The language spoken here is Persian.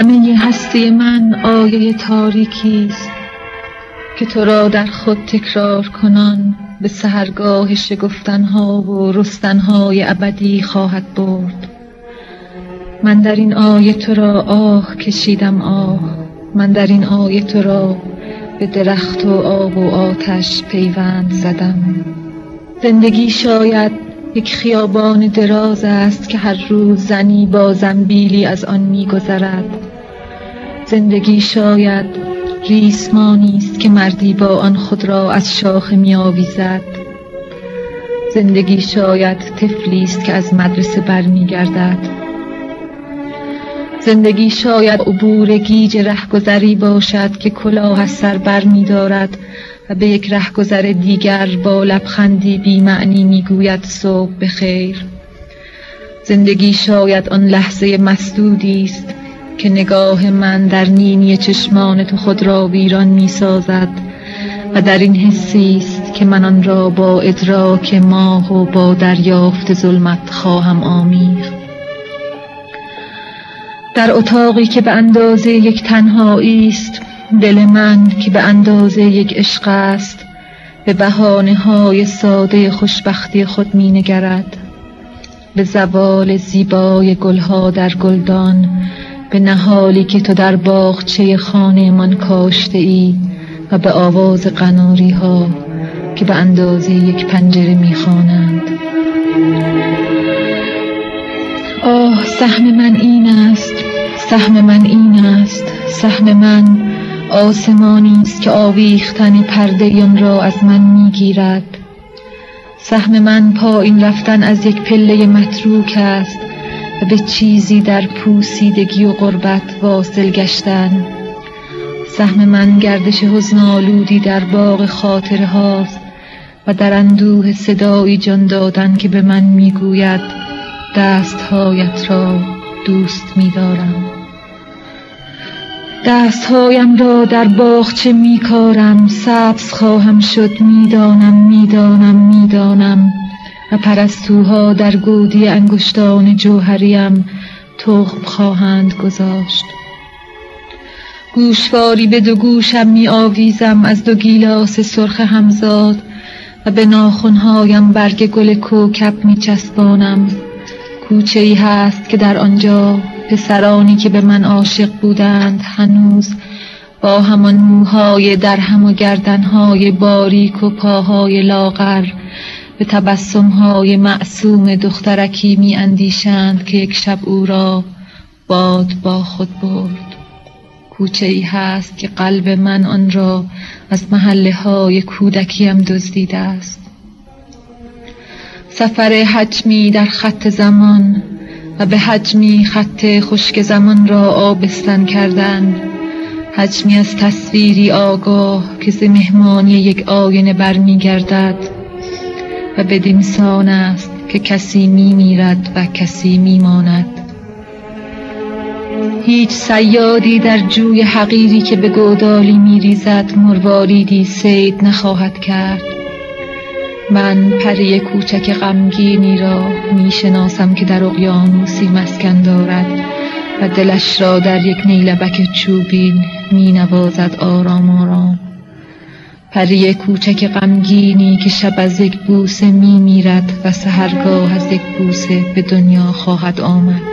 همه هستی من آیه تاریکی است که تو را در خود تکرار کنان به سهرگاه شگفتنها و رستنهای ابدی خواهد برد. من در این آیه تو را آه کشیدم آه من در این آیه تو را به درخت و آب و آتش پیوند زدم. زندگی شاید یک خیابان دراز است که هر روز زنی با زنبیلی از آن میگذرد. زندگی شاید ریسمانی است که مردی با آن خود را از شاخه میآویزد. زندگی شاید طفلی است که از مدرسه برمیگردد. زندگی شاید عبور گیج رهگذری باشد که کلاه از سر بر می دارد و به یک رهگذر دیگر با لبخندی بی معنی می‌گوید صبح بخیر. زندگی شاید آن لحظه مسدودی است که نگاه من در نینی چشمان تو خود را ویران می سازد و در این حسی است که من آن را با ادراک ماه و با دریافت ظلمت خواهم آمیخت در اتاقی که به اندازه یک تنهایی است دل من که به اندازه یک عشق است به بهانه های ساده خوشبختی خود می نگرد به زوال زیبای گلها در گلدان به نهالی که تو در باغچه خانه من کاشته ای و به آواز قناری ها که به اندازه یک پنجره می‌خوانند. آه سهم من این است سهم من این است سهم من آسمانی است که آویختن پرده آن را از من می‌گیرد. سهم من پایین رفتن از یک پله متروک است. و به چیزی در پوسیدگی و غربت واصل گشتن. سهم من گردش حزن آلودی در باغ خاطره هاست و در اندوه صدایی جان دادن که به من می‌گوید دستهایت را دوست میدارم. دستهایم را در باغچه میکارم؟ سبز خواهم شد می‌دانم می‌دانم می‌دانم. و پرستوها در گودی انگشتان جوهریم تخم خواهند گذاشت. گوشواری به دو گوشم می آویزم از دو گیلاس سرخ همزاد و به ناخونهایم برگ گل کوکب می چسبانم. کوچه ای هست که در آنجا پسرانی که به من عاشق بودند هنوز با همان موهای در هم و گردنهای باریک و پاهای لاغر به تبسمهای معصوم دخترکی می اندیشند که یک شب او را باد با خود برد. کوچه ای هست که قلب من آن را از محله های کودکیم دزدیده است. سفر حجمی در خط زمان و به حجمی خط خشک زمان را آبستن کردن حجمی از تصویری آگاه که ز مهمانی یک آینه برمیگردد. و بدینسان است که کسی می میرد و کسی می ماند هیچ سیادی در جوی حقیری که به گودالی می ریزد مرواریدی سید نخواهد کرد. من پری کوچک غمگینی را می شناسم که در اقیانوسی مسکن دارد و دلش را در یک نیلبک چوبین می نوازد آرام آرام. پری کوچک غمگینی که شب از یک بوسه می میرد و سهرگاه از یک بوسه به دنیا خواهد آمد.